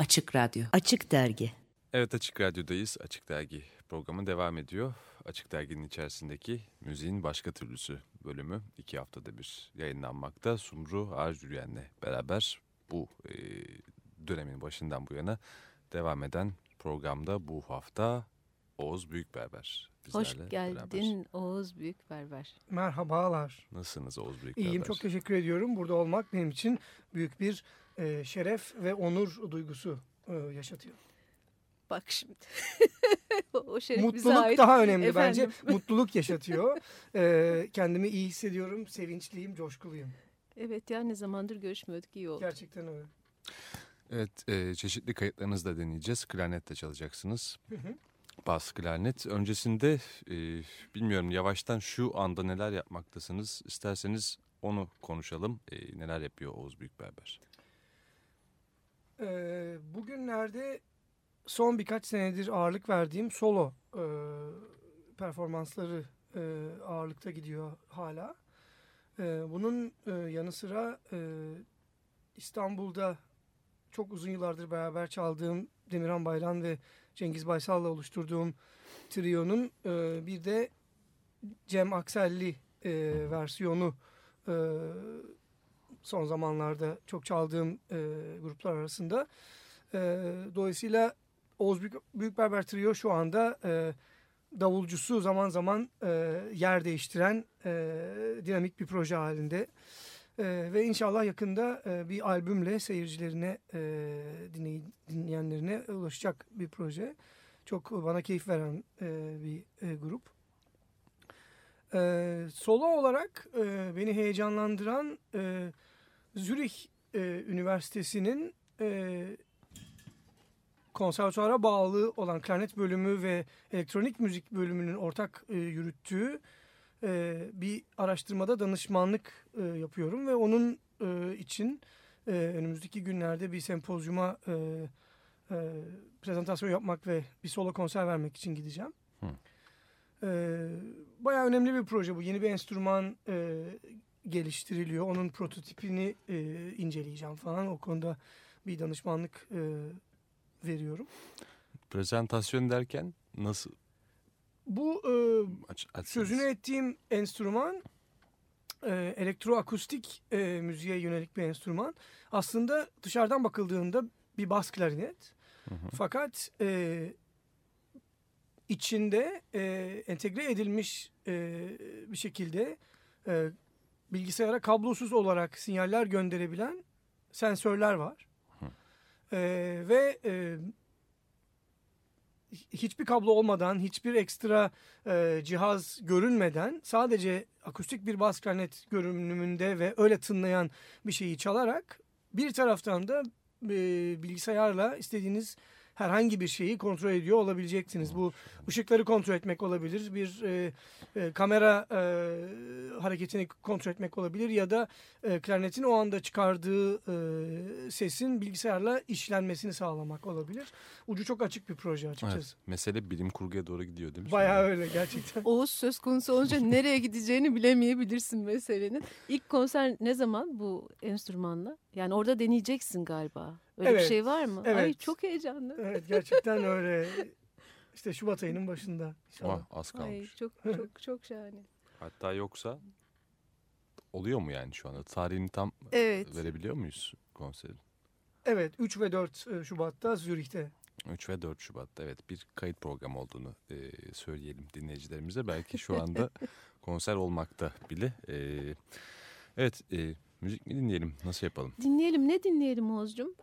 Açık Radyo. Açık Dergi. Evet Açık Radyo'dayız. Açık Dergi programı devam ediyor. Açık Dergi'nin içerisindeki müziğin başka türlüsü bölümü iki haftada bir yayınlanmakta. Sumru Arjüryen'le beraber bu e, dönemin başından bu yana devam eden programda bu hafta Oğuz Büyükberber bizlerle Hoş geldin beraber. Oğuz Büyükberber. Merhabalar. Nasılsınız Oğuz Büyükberber? İyiyim çok teşekkür ediyorum. Burada olmak benim için büyük bir e, şeref ve onur duygusu e, yaşatıyor. Bak şimdi. o şeref bize Mutluluk ait. daha önemli Efendim? bence. Mutluluk yaşatıyor. E, kendimi iyi hissediyorum, sevinçliyim, coşkuluyum. Evet ya ne zamandır görüşmüyorduk iyi oldu. Gerçekten öyle. Evet e, çeşitli kayıtlarınızı da deneyeceğiz. Klarnet de çalacaksınız. Hı hı. Bas klarnet. Öncesinde e, bilmiyorum yavaştan şu anda neler yapmaktasınız. İsterseniz onu konuşalım. E, neler yapıyor Oğuz Büyükberber? E, bugünlerde son birkaç senedir ağırlık verdiğim solo e, performansları e, ağırlıkta gidiyor hala. E, bunun e, yanı sıra e, İstanbul'da çok uzun yıllardır beraber çaldığım Demirhan Baylan ve Cengiz Baysal'la oluşturduğum trionun e, bir de Cem Akselli e, versiyonu e, son zamanlarda çok çaldığım e, gruplar arasında. E, dolayısıyla Oğuz Büyük, Büyükberber Trio şu anda e, davulcusu zaman zaman e, yer değiştiren e, dinamik bir proje halinde. E, ve inşallah yakında e, bir albümle seyircilerine, e, dinley, dinleyenlerine ulaşacak bir proje. Çok bana keyif veren e, bir e, grup. E, solo olarak e, beni heyecanlandıran e, Zürih e, Üniversitesi'nin e, konservatuara bağlı olan klarnet bölümü ve elektronik müzik bölümünün ortak e, yürüttüğü e, bir araştırmada danışmanlık e, yapıyorum ve onun e, için e, önümüzdeki günlerde bir sempozyuma e, e, prezentasyon yapmak ve bir solo konser vermek için gideceğim. Hı. E, bayağı önemli bir proje bu. Yeni bir enstrüman e, geliştiriliyor. Onun prototipini e, inceleyeceğim falan. O konuda bir danışmanlık e, veriyorum. Prezentasyon derken nasıl Bu e, aç, açsanız? sözünü ettiğim enstrüman e, elektroakustik e, müziğe yönelik bir enstrüman. Aslında dışarıdan bakıldığında bir bas klarinet. Hı hı. Fakat e, içinde e, entegre edilmiş e, bir şekilde e, bilgisayara kablosuz olarak sinyaller gönderebilen sensörler var. E, ve e, hiçbir kablo olmadan, hiçbir ekstra e, cihaz görünmeden sadece akustik bir bas klarnet görünümünde ve öyle tınlayan bir şeyi çalarak bir taraftan da e, bilgisayarla istediğiniz herhangi bir şeyi kontrol ediyor olabileceksiniz. Bu ışıkları kontrol etmek olabilir, bir e, e, kamera e, hareketini kontrol etmek olabilir ya da e, klarnetin o anda çıkardığı e, sesin bilgisayarla işlenmesini sağlamak olabilir. Ucu çok açık bir proje açıkçası. Evet, mesele bilim kurguya doğru gidiyor değil mi? Bayağı öyle gerçekten. Oğuz söz konusu olunca nereye gideceğini bilemeyebilirsin meselenin. İlk konser ne zaman bu enstrümanla? Yani orada deneyeceksin galiba. Öyle bir Evet, şey var mı? Ay evet. çok heyecanlı. Evet gerçekten öyle. İşte Şubat ayının başında inşallah. Ah, az Ay kalmış. çok çok çok şahane. Hatta yoksa oluyor mu yani şu anda? Tarihini tam Evet. verebiliyor muyuz konserin? Evet 3 ve 4 Şubat'ta Zürih'te. 3 ve 4 Şubat'ta evet bir kayıt programı olduğunu e, söyleyelim dinleyicilerimize. Belki şu anda konser olmakta bile. E, evet e, müzik mi dinleyelim? Nasıl yapalım? Dinleyelim ne dinleyelim Oğuz'cum?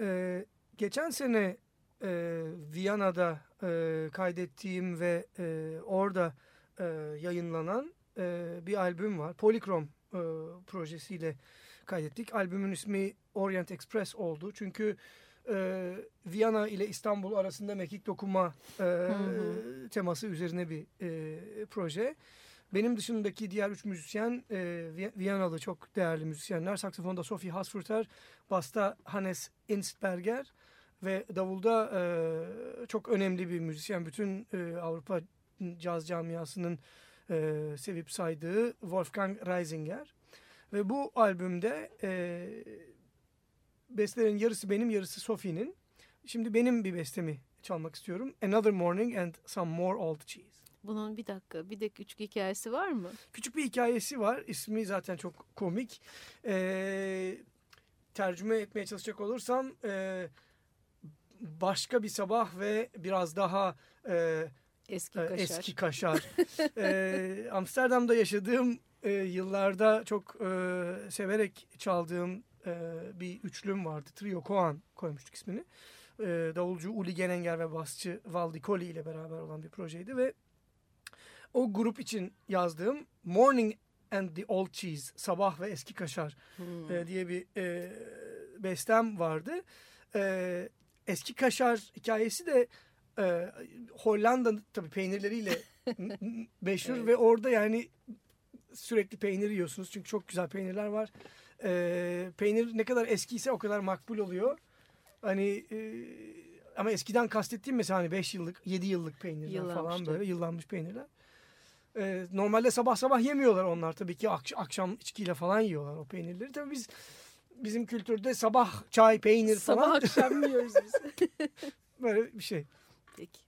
Ee, geçen sene e, Viyana'da e, kaydettiğim ve e, orada e, yayınlanan e, bir albüm var. Polychrome e, projesiyle kaydettik. Albümün ismi Orient Express oldu. Çünkü e, Viyana ile İstanbul arasında mekik dokuma e, hı. teması üzerine bir e, proje. Benim dışındaki diğer üç müzisyen e, Vi- Viyanalı çok değerli müzisyenler. Saksafonda Sophie Hasfurter, basta Hannes Instberger ve davulda e, çok önemli bir müzisyen. Bütün e, Avrupa caz camiasının e, sevip saydığı Wolfgang Reisinger. Ve bu albümde e, bestelerin yarısı benim yarısı Sophie'nin. Şimdi benim bir bestemi çalmak istiyorum. Another Morning and Some More Old Cheese. Bunun bir dakika bir de küçük hikayesi var mı? Küçük bir hikayesi var. İsmi zaten çok komik. Ee, tercüme etmeye çalışacak olursam e, başka bir sabah ve biraz daha e, Eski e, kaşar. eski kaşar. e, Amsterdam'da yaşadığım e, yıllarda çok e, severek çaldığım e, bir üçlüm vardı. Trio Koan koymuştuk ismini. E, davulcu Uli Genenger ve basçı Valdi Koli ile beraber olan bir projeydi ve o grup için yazdığım Morning and the Old Cheese, Sabah ve Eski Kaşar Hmm. e, diye bir e, bestem vardı. E, eski kaşar hikayesi de e, Hollanda tabii peynirleriyle meşhur Evet. ve orada yani sürekli peynir yiyorsunuz çünkü çok güzel peynirler var. E, peynir ne kadar eskiyse o kadar makbul oluyor. Hani e, ama eskiden kastettiğim mesela hani 5 yıllık 7 yıllık peynirler falan böyle yıllanmış peynirler. E, normalde sabah sabah yemiyorlar onlar tabii ki Akş- akşam içkiyle falan yiyorlar o peynirleri. Tabii biz bizim kültürde sabah çay peynir Sabah falan akşam yiyoruz biz. böyle bir şey. Peki.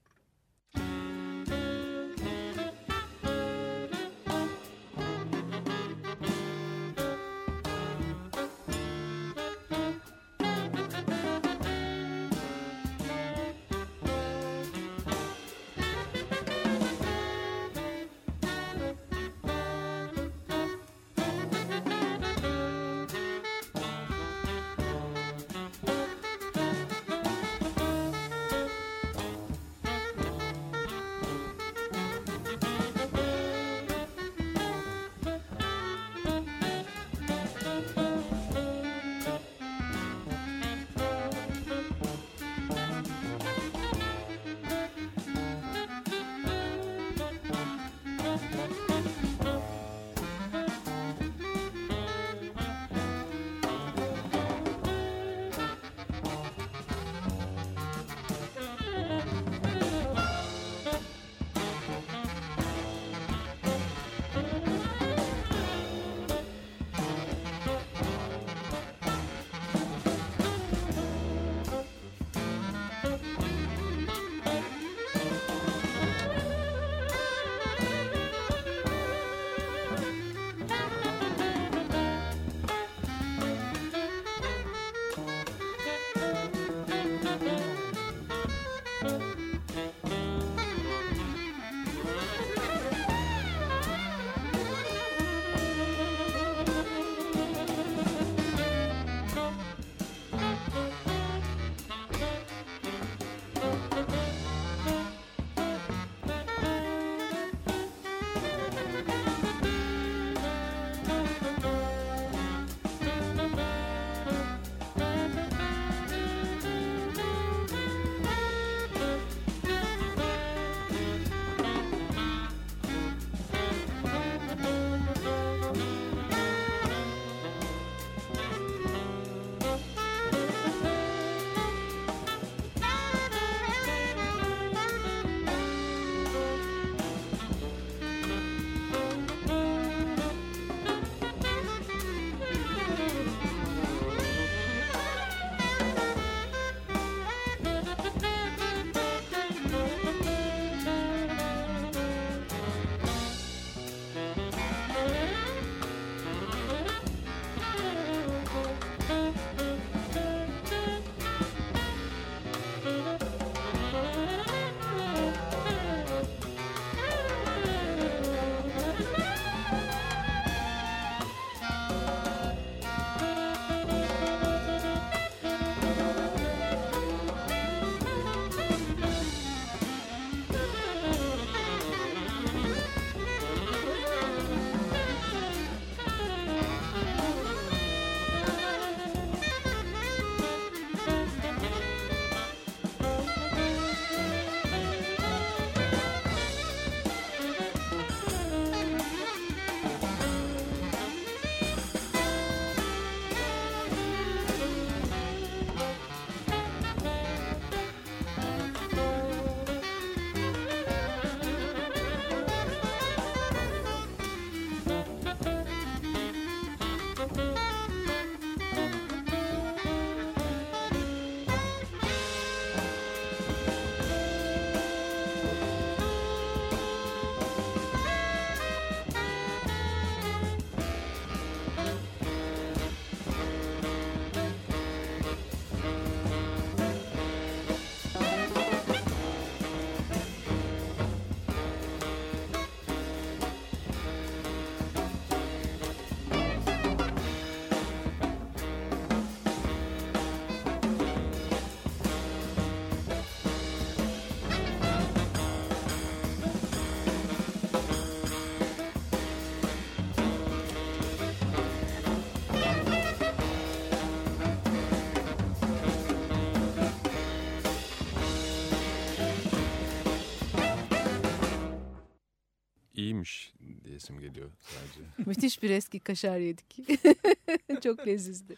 Diyesim geliyor sadece. Müthiş bir eski kaşar yedik. Çok lezizdi.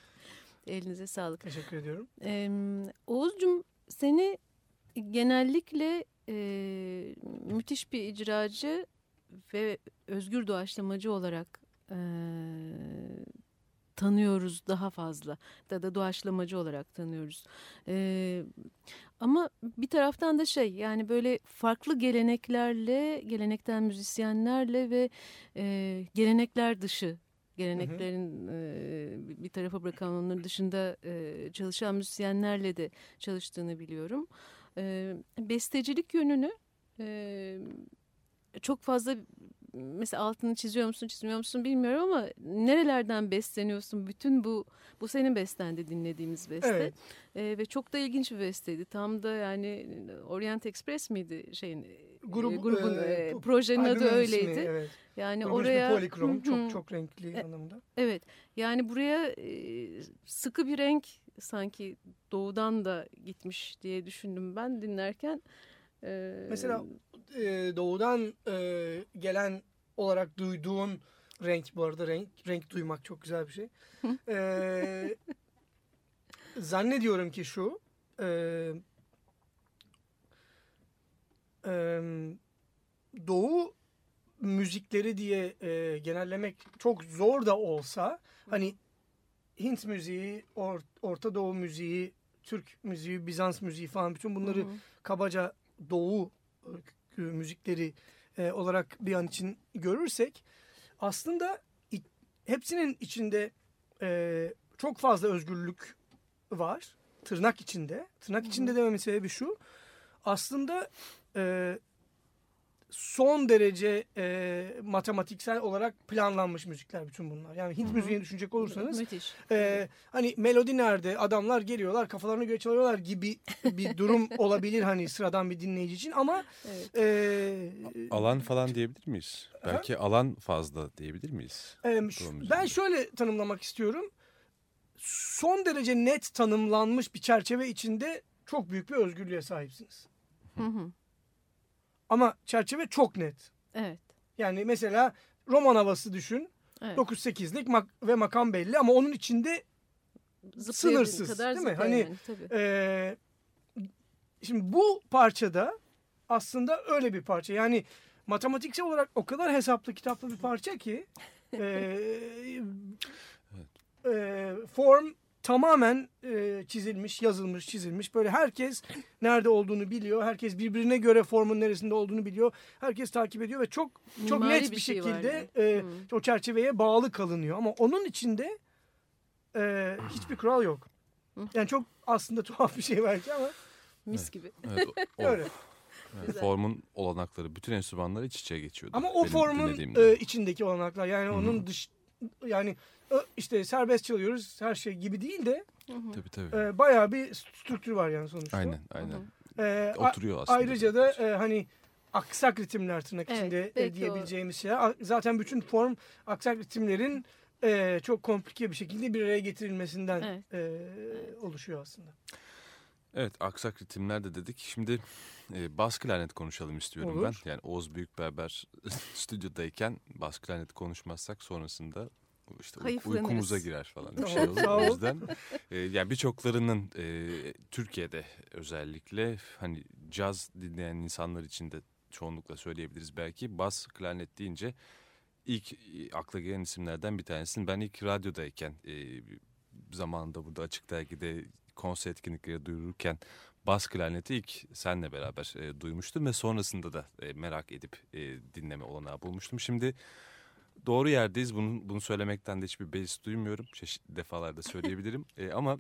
Elinize sağlık. Teşekkür ediyorum. Ee, Oğuzcum seni genellikle e, müthiş bir icracı ve özgür doğaçlamacı olarak e, tanıyoruz daha fazla. Da da doğaçlamacı olarak tanıyoruz. E, ama bir taraftan da şey yani böyle farklı geleneklerle, gelenekten müzisyenlerle ve e, gelenekler dışı geleneklerin e, bir tarafa bırakan onların dışında e, çalışan müzisyenlerle de çalıştığını biliyorum. E, bestecilik yönünü e, çok fazla mesela altını çiziyor musun çizmiyor musun bilmiyorum ama nerelerden besleniyorsun? Bütün bu bu senin bestendi dinlediğimiz beste. Evet. E, ve çok da ilginç bir besteydi. Tam da yani Orient Express miydi şeyin Grup, e, grubun e, e, projenin adı Albümün öyleydi. evet. Yani Grubun oraya Polikrom. Hı hı. Çok çok renkli E, anlamında. Evet yani buraya e, sıkı bir renk sanki doğudan da gitmiş diye düşündüm ben dinlerken. E, Mesela e, doğudan e, gelen olarak duyduğun renk bu arada renk renk duymak çok güzel bir şey. E, zannediyorum ki şu e, e, doğu müzikleri diye e, genellemek çok zor da olsa hani Hint müziği, Or- Orta Doğu müziği, Türk müziği, Bizans müziği falan bütün bunları Hı hı. kabaca doğu e, müzikleri e, olarak bir an için görürsek aslında hepsinin içinde e, çok fazla özgürlük var. Tırnak içinde. Tırnak içinde dememin sebebi şu. Aslında e, son derece e, matematiksel olarak planlanmış müzikler bütün bunlar. Yani Hint Hı hı. müziğini düşünecek olursanız Müthiş. ee, hani melodi nerede? Adamlar geliyorlar kafalarına göre çalıyorlar gibi bir durum olabilir hani sıradan bir dinleyici için ama Evet. e, Alan falan diyebilir miyiz? Belki alan fazla diyebilir miyiz? e, ben şöyle tanımlamak istiyorum. Son derece net tanımlanmış bir çerçeve içinde çok büyük bir özgürlüğe sahipsiniz. Hı hı. Ama çerçeve çok net. Evet. Yani mesela roman havası düşün. evet. 9-8'lik mak- ve makam belli ama onun içinde sınırsız, kadar değil mi? Hani- yani, tabii. Ee, şimdi bu parçada aslında öyle bir parça. Yani matematiksel olarak o kadar hesaplı kitaplı bir parça ki e, e, form tamamen e, çizilmiş, yazılmış, çizilmiş. Böyle herkes nerede olduğunu biliyor. Herkes birbirine göre formun neresinde olduğunu biliyor. Herkes takip ediyor ve çok çok Mimari net bir bir, şey şekilde yani. e, Hı. o çerçeveye bağlı kalınıyor. Ama onun içinde e, hiçbir kural yok. Yani çok aslında tuhaf bir şey belki ama Mis gibi. Evet, o- öyle. evet, Güzel. formun olanakları, bütün enstrümanlar iç içe geçiyordu. Ama o benim formun e, içindeki olanaklar yani Hı hı. onun dış yani işte serbest çalıyoruz her şey gibi değil de Hı hı. Tabii tabii. e, bayağı bir strüktür var yani sonuçta. aynen aynen. E, Oturuyor aslında. ayrıca da e, hani aksak ritimler tırnak Evet, içinde o- diyebileceğimiz şeyler. A- Zaten bütün form aksak ritimlerin e, çok komplike bir şekilde bir araya getirilmesinden Evet. e, oluşuyor aslında. Evet aksak ritimler de dedik. Şimdi e, bas klarnet konuşalım istiyorum Olur. ben. Yani Oğuz Büyükberber stüdyodayken bas klarnet konuşmazsak sonrasında işte uykumuza girer falan bir şey olur. O yüzden e, yani birçoklarının e, Türkiye'de özellikle hani caz dinleyen insanlar için de çoğunlukla söyleyebiliriz belki. Bas klarnet deyince ilk e, akla gelen isimlerden bir tanesini ben ilk radyodayken e, zamanında burada açık dergide konser etkinlikleri duyururken bas klarneti ilk senle beraber e, duymuştum ve sonrasında da e, merak edip e, dinleme olanağı bulmuştum. Şimdi doğru yerdeyiz. Bunu, bunu söylemekten de hiçbir beis duymuyorum. Çeşitli defalarda söyleyebilirim. E, ama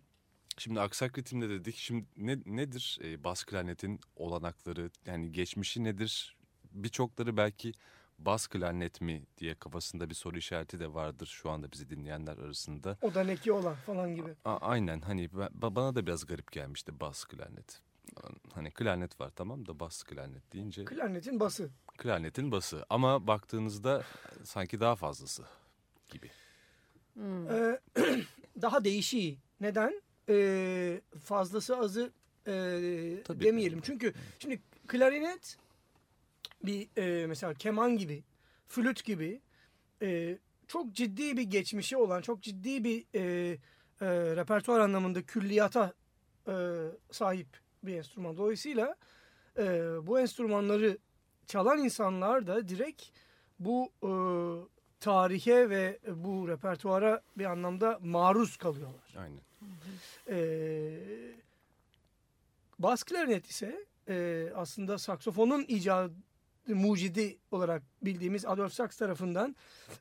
şimdi aksak ritimde dedik. Şimdi ne, nedir e, bas klarnetin olanakları? Yani geçmişi nedir? Birçokları belki bas klarnet mi diye kafasında bir soru işareti de vardır şu anda bizi dinleyenler arasında. O da ne ki olan falan gibi. A- aynen hani ben- ba- bana da biraz garip gelmişti bas klarnet. Hani klarnet var tamam da bas klarnet deyince Klarnetin bası. klarnetin bası ama baktığınızda sanki daha fazlası gibi. Hmm. Ee, daha değişiği. Neden? Ee, fazlası azı e, Tabii. demeyelim. Çünkü şimdi klarinet bir e, mesela keman gibi flüt gibi e, çok ciddi bir geçmişi olan, çok ciddi bir e, e, repertuar anlamında külliyata e, sahip bir enstrüman. Dolayısıyla e, bu enstrümanları çalan insanlar da direkt bu e, tarihe ve bu repertuara bir anlamda maruz kalıyorlar. Aynen. E, bas klarnet ise e, aslında saksofonun icadı mucidi olarak bildiğimiz Adolf Sax tarafından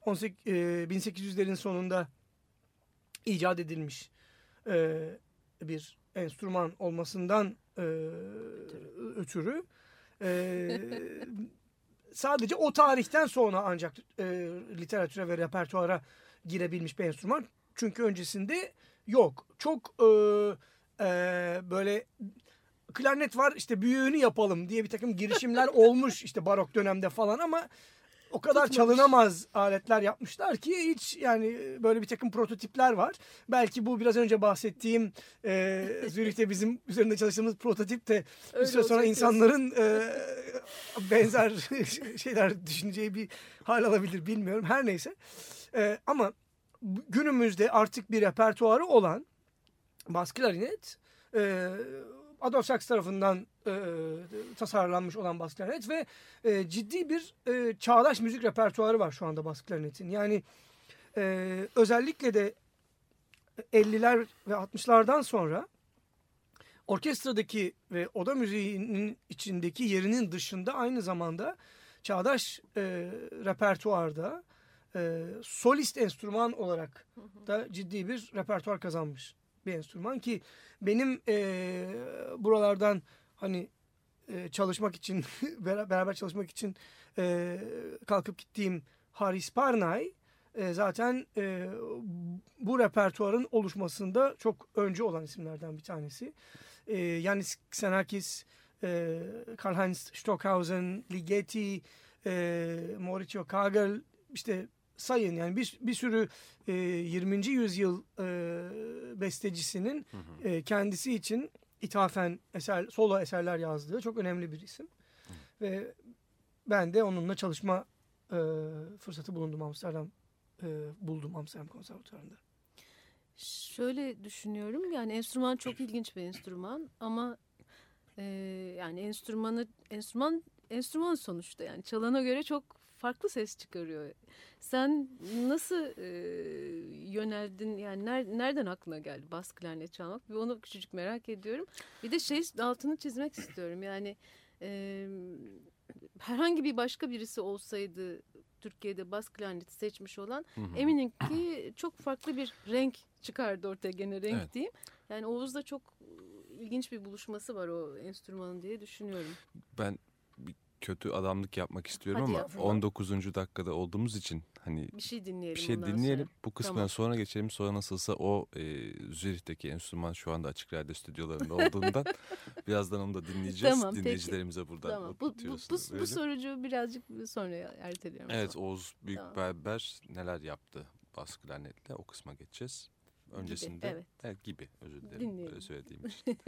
18, e, 1800'lerin sonunda icat edilmiş e, bir enstrüman olmasından e, ötürü e, sadece o tarihten sonra ancak e, literatüre ve repertuara girebilmiş bir enstrüman. Çünkü öncesinde yok. Çok e, e, böyle klarnet var işte büyüğünü yapalım diye bir takım girişimler olmuş işte barok dönemde falan ama o kadar Tutmamış. çalınamaz aletler yapmışlar ki hiç yani böyle bir takım prototipler var. Belki bu biraz önce bahsettiğim e, Zürih'te bizim üzerinde çalıştığımız prototip de bir Öyle süre sonra insanların e, benzer şeyler düşüneceği bir hal alabilir bilmiyorum. Her neyse. E, ama günümüzde artık bir repertuarı olan bas klarinet e, Adolf Sax tarafından e, tasarlanmış olan bas klarinet ve e, ciddi bir e, çağdaş müzik repertuarı var şu anda bas klarinetin. Yani e, özellikle de 50'ler ve 60'lardan sonra orkestradaki ve oda müziğinin içindeki yerinin dışında aynı zamanda çağdaş e, repertuarda e, solist enstrüman olarak da ciddi bir repertuar kazanmış bir enstrüman ki benim e, buralardan hani e, çalışmak için bera- beraber çalışmak için e, kalkıp gittiğim Haris Parnay e, zaten e, bu repertuarın oluşmasında çok önce olan isimlerden bir tanesi. E, Yanis Xenakis, e, Karl-Heinz Stockhausen, Ligeti, e, Mauricio Kagel işte sayın yani bir, bir sürü e, 20. yüzyıl e, bestecisinin Hı hı. e, kendisi için ithafen eser, solo eserler yazdığı çok önemli bir isim. Ve ben de onunla çalışma e, fırsatı bulundum Amsterdam e, buldum Amsterdam Konservatuvarı'nda. Şöyle düşünüyorum yani enstrüman çok ilginç bir enstrüman ama e, yani enstrümanı enstrüman enstrüman sonuçta yani çalana göre çok farklı ses çıkarıyor. Sen nasıl e, yöneldin yani ner- nereden aklına geldi bas klarnet çalmak? Bir onu küçücük merak ediyorum. Bir de şey altını çizmek istiyorum yani e, herhangi bir başka birisi olsaydı Türkiye'de bas klarneti seçmiş olan Hı hı. eminim ki çok farklı bir renk çıkardı ortaya gene renk Evet. diyeyim. Yani Oğuz'da çok ilginç bir buluşması var o enstrümanın diye düşünüyorum. Ben kötü adamlık yapmak istiyorum Hadi ama yap. 19. dakikada olduğumuz için hani Bir şey dinleyelim bir şey dinleyelim. sonra. Bu kısmına Tamam. sonra geçelim. Sonra nasılsa o e, Zürih'teki enstrüman şu anda Açık Radyo stüdyolarında olduğundan birazdan onu da dinleyeceğiz. Tamam, peki. Dinleyicilerimize buradan Tamam. Bu, bu, bu, bu sorucu birazcık sonra erteliyorum. Evet zaman. Oğuz Tamam. Büyükberber neler yaptı bas klarnetle o kısma geçeceğiz. Öncesinde evet. evet, gibi özür dilerim Dinleyelim. böyle söylediğim için.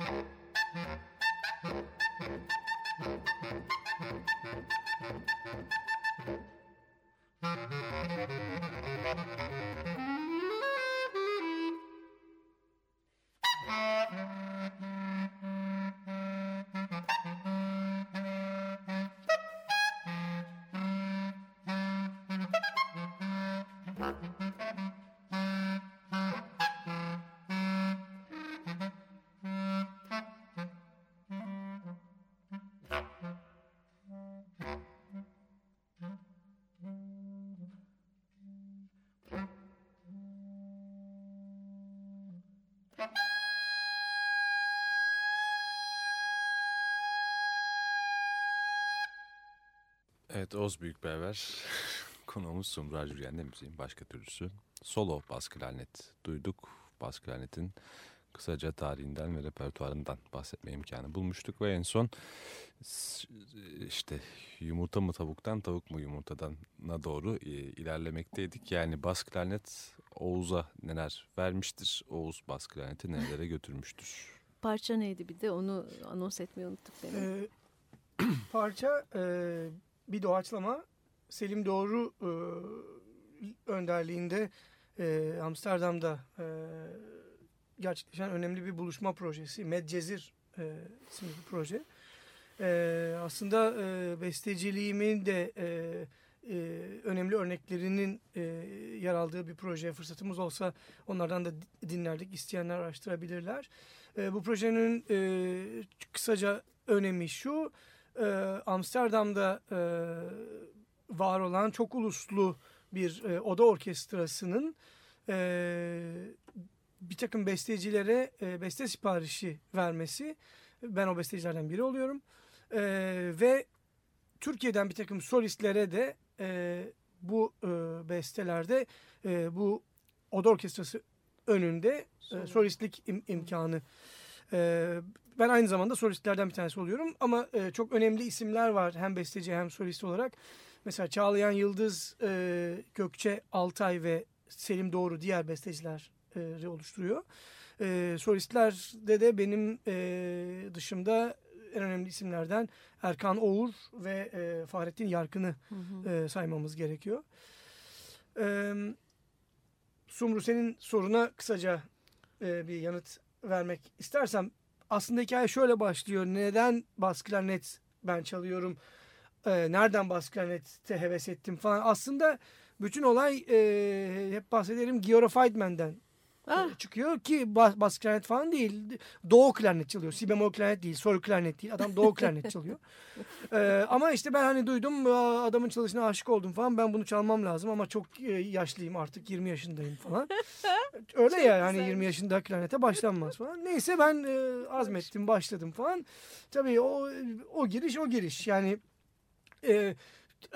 Yeah. Evet Oz Büyükberber konuğumuz Sumra Jürgen'de müziğin başka türlüsü. Solo bas klarnet duyduk. Bas klarnetin kısaca tarihinden ve repertuarından bahsetme imkanı bulmuştuk. Ve en son işte yumurta mı tavuktan tavuk mu yumurtadan na doğru e, ilerlemekteydik. Yani bas klarnet Oğuz'a neler vermiştir, Oğuz bas klarneti nerelere götürmüştür. Parça neydi bir de onu anons etmeyi unuttuk. Ee, parça e, bir doğaçlama Selim Doğru e, önderliğinde e, Amsterdam'da e, gerçekleşen önemli bir buluşma projesi. Medcezir e, isimli bir proje. E, aslında e, besteciliğimin de e, e, önemli örneklerinin e, yer aldığı bir proje fırsatımız olsa onlardan da dinlerdik. İsteyenler araştırabilirler. E, bu projenin e, kısaca önemi şu e, Amsterdam'da e, var olan çok uluslu bir e, oda orkestrasının e, bir takım bestecilere e, beste siparişi vermesi. Ben o bestecilerden biri oluyorum. E, ve Türkiye'den bir takım solistlere de e, bu e, bestelerde e, bu oda orkestrası önünde e, solistlik im, imkanı e, ben aynı zamanda solistlerden bir tanesi oluyorum ama e, çok önemli isimler var hem besteci hem solist olarak. Mesela Çağlayan Yıldız, e, Gökçe Altay ve Selim Doğru diğer bestecileri e, oluşturuyor. E, solistlerde de benim e, dışımda en önemli isimlerden Erkan Oğur ve e, Fahrettin Yarkın'ı E, saymamız gerekiyor. E, Sumru senin soruna kısaca e, bir yanıt vermek istersem aslında hikaye şöyle başlıyor. Neden bas klarnet ben çalıyorum? Ee, nereden bas heves ettim falan. Aslında bütün olay e, hep bahsederim Giora Feidman'den ah. çıkıyor ki bas, bas klarnet falan değil. Doğu klarnet çalıyor. Si bemol klarnet değil. Sol klarnet değil. Adam doğu klarnet çalıyor. Ee, ama işte ben hani duydum adamın çalışına aşık oldum falan. Ben bunu çalmam lazım ama çok e, yaşlıyım artık 20 yaşındayım falan. Öyle çok ya hani 20 yaşında klarnete başlanmaz falan. Neyse ben e, azmettim başladım falan. Tabii o o giriş o giriş. Yani e,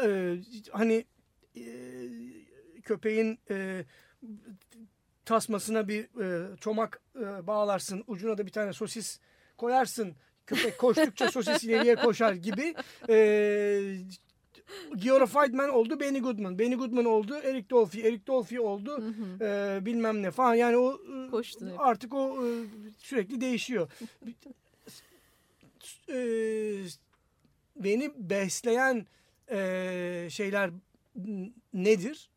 e, hani e, köpeğin e, tasmasına bir e, çomak e, bağlarsın. Ucuna da bir tane sosis koyarsın. Köpek koştukça sosis ileriye koşar gibi. E, Giora Feidman oldu Benny Goodman. Benny Goodman oldu Eric Dolphy. Eric Dolphy oldu hı hı. E, bilmem ne falan. Yani o e, Koştu artık o e, sürekli değişiyor. e, beni besleyen e, şeyler nedir?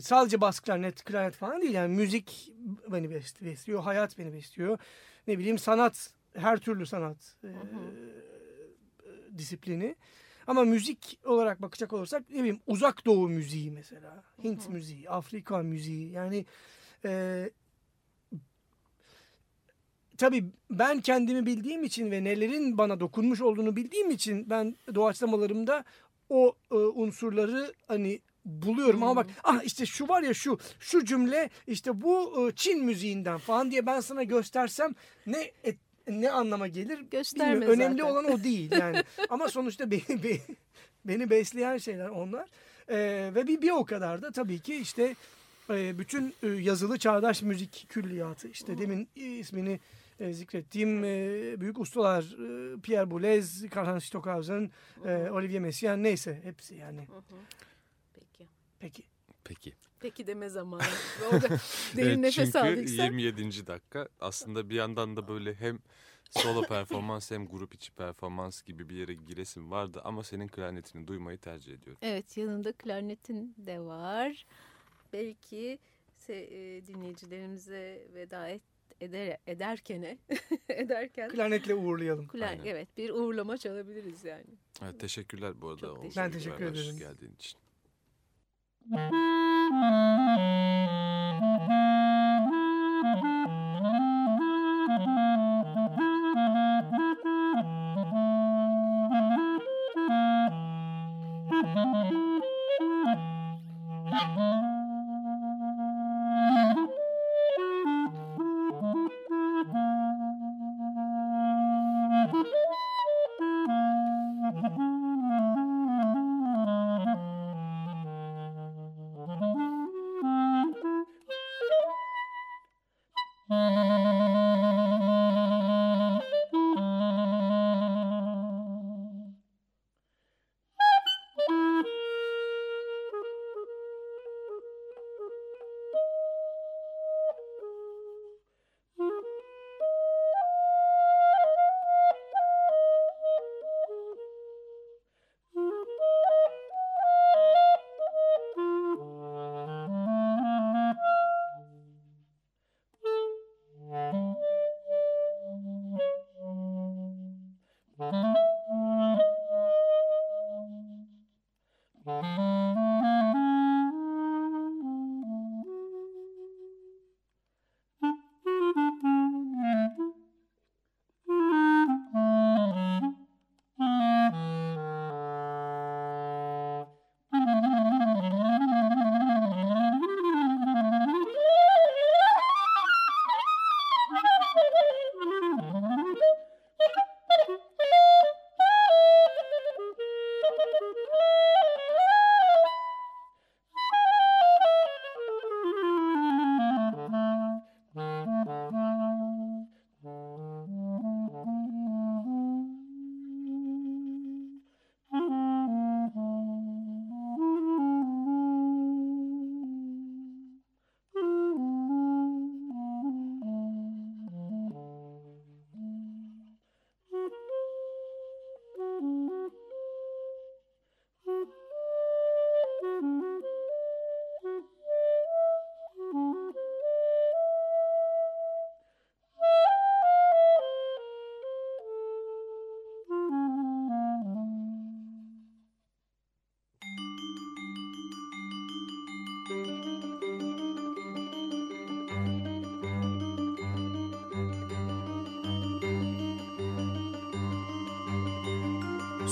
Sadece bas klarnet, klarnet falan değil. Yani müzik beni besliyor, hayat beni besliyor. Ne bileyim sanat, her türlü sanat e, disiplini. Ama müzik olarak bakacak olursak ne bileyim uzak doğu müziği mesela. Hint hı hı. müziği, Afrika müziği. Yani e, tabii ben kendimi bildiğim için ve nelerin bana dokunmuş olduğunu bildiğim için ben doğaçlamalarımda o e, unsurları hani buluyorum ama bak hmm. ah işte şu var ya şu şu cümle işte bu Çin müziğinden falan diye ben sana göstersem ne et, ne anlama gelir Gösterme bilmiyorum. Önemli olan o değil yani. ama sonuçta beni, beni, beni besleyen şeyler onlar. Ee, ve bir, bir o kadar da tabii ki işte bütün yazılı çağdaş müzik külliyatı işte hmm. demin ismini zikrettiğim büyük ustalar Pierre Boulez, Karl Stockhausen, Olivier Messiaen neyse hepsi yani. Peki. Peki. Peki deme zamanı. Derin evet, nefes aldık. Çünkü 27. dakika aslında bir yandan da böyle hem solo performans hem grup içi performans gibi bir yere giresim vardı ama senin klarnetini duymayı tercih ediyorum. Evet yanında klarnetin de var. Belki e, dinleyicilerimize veda et, eder, ederkene ederken klarnetle uğurlayalım. Klarnet, evet bir uğurlama çalabiliriz yani. Evet, teşekkürler bu arada. Çok teşekkür ben teşekkür ederim. Geldiğin için. Thank you.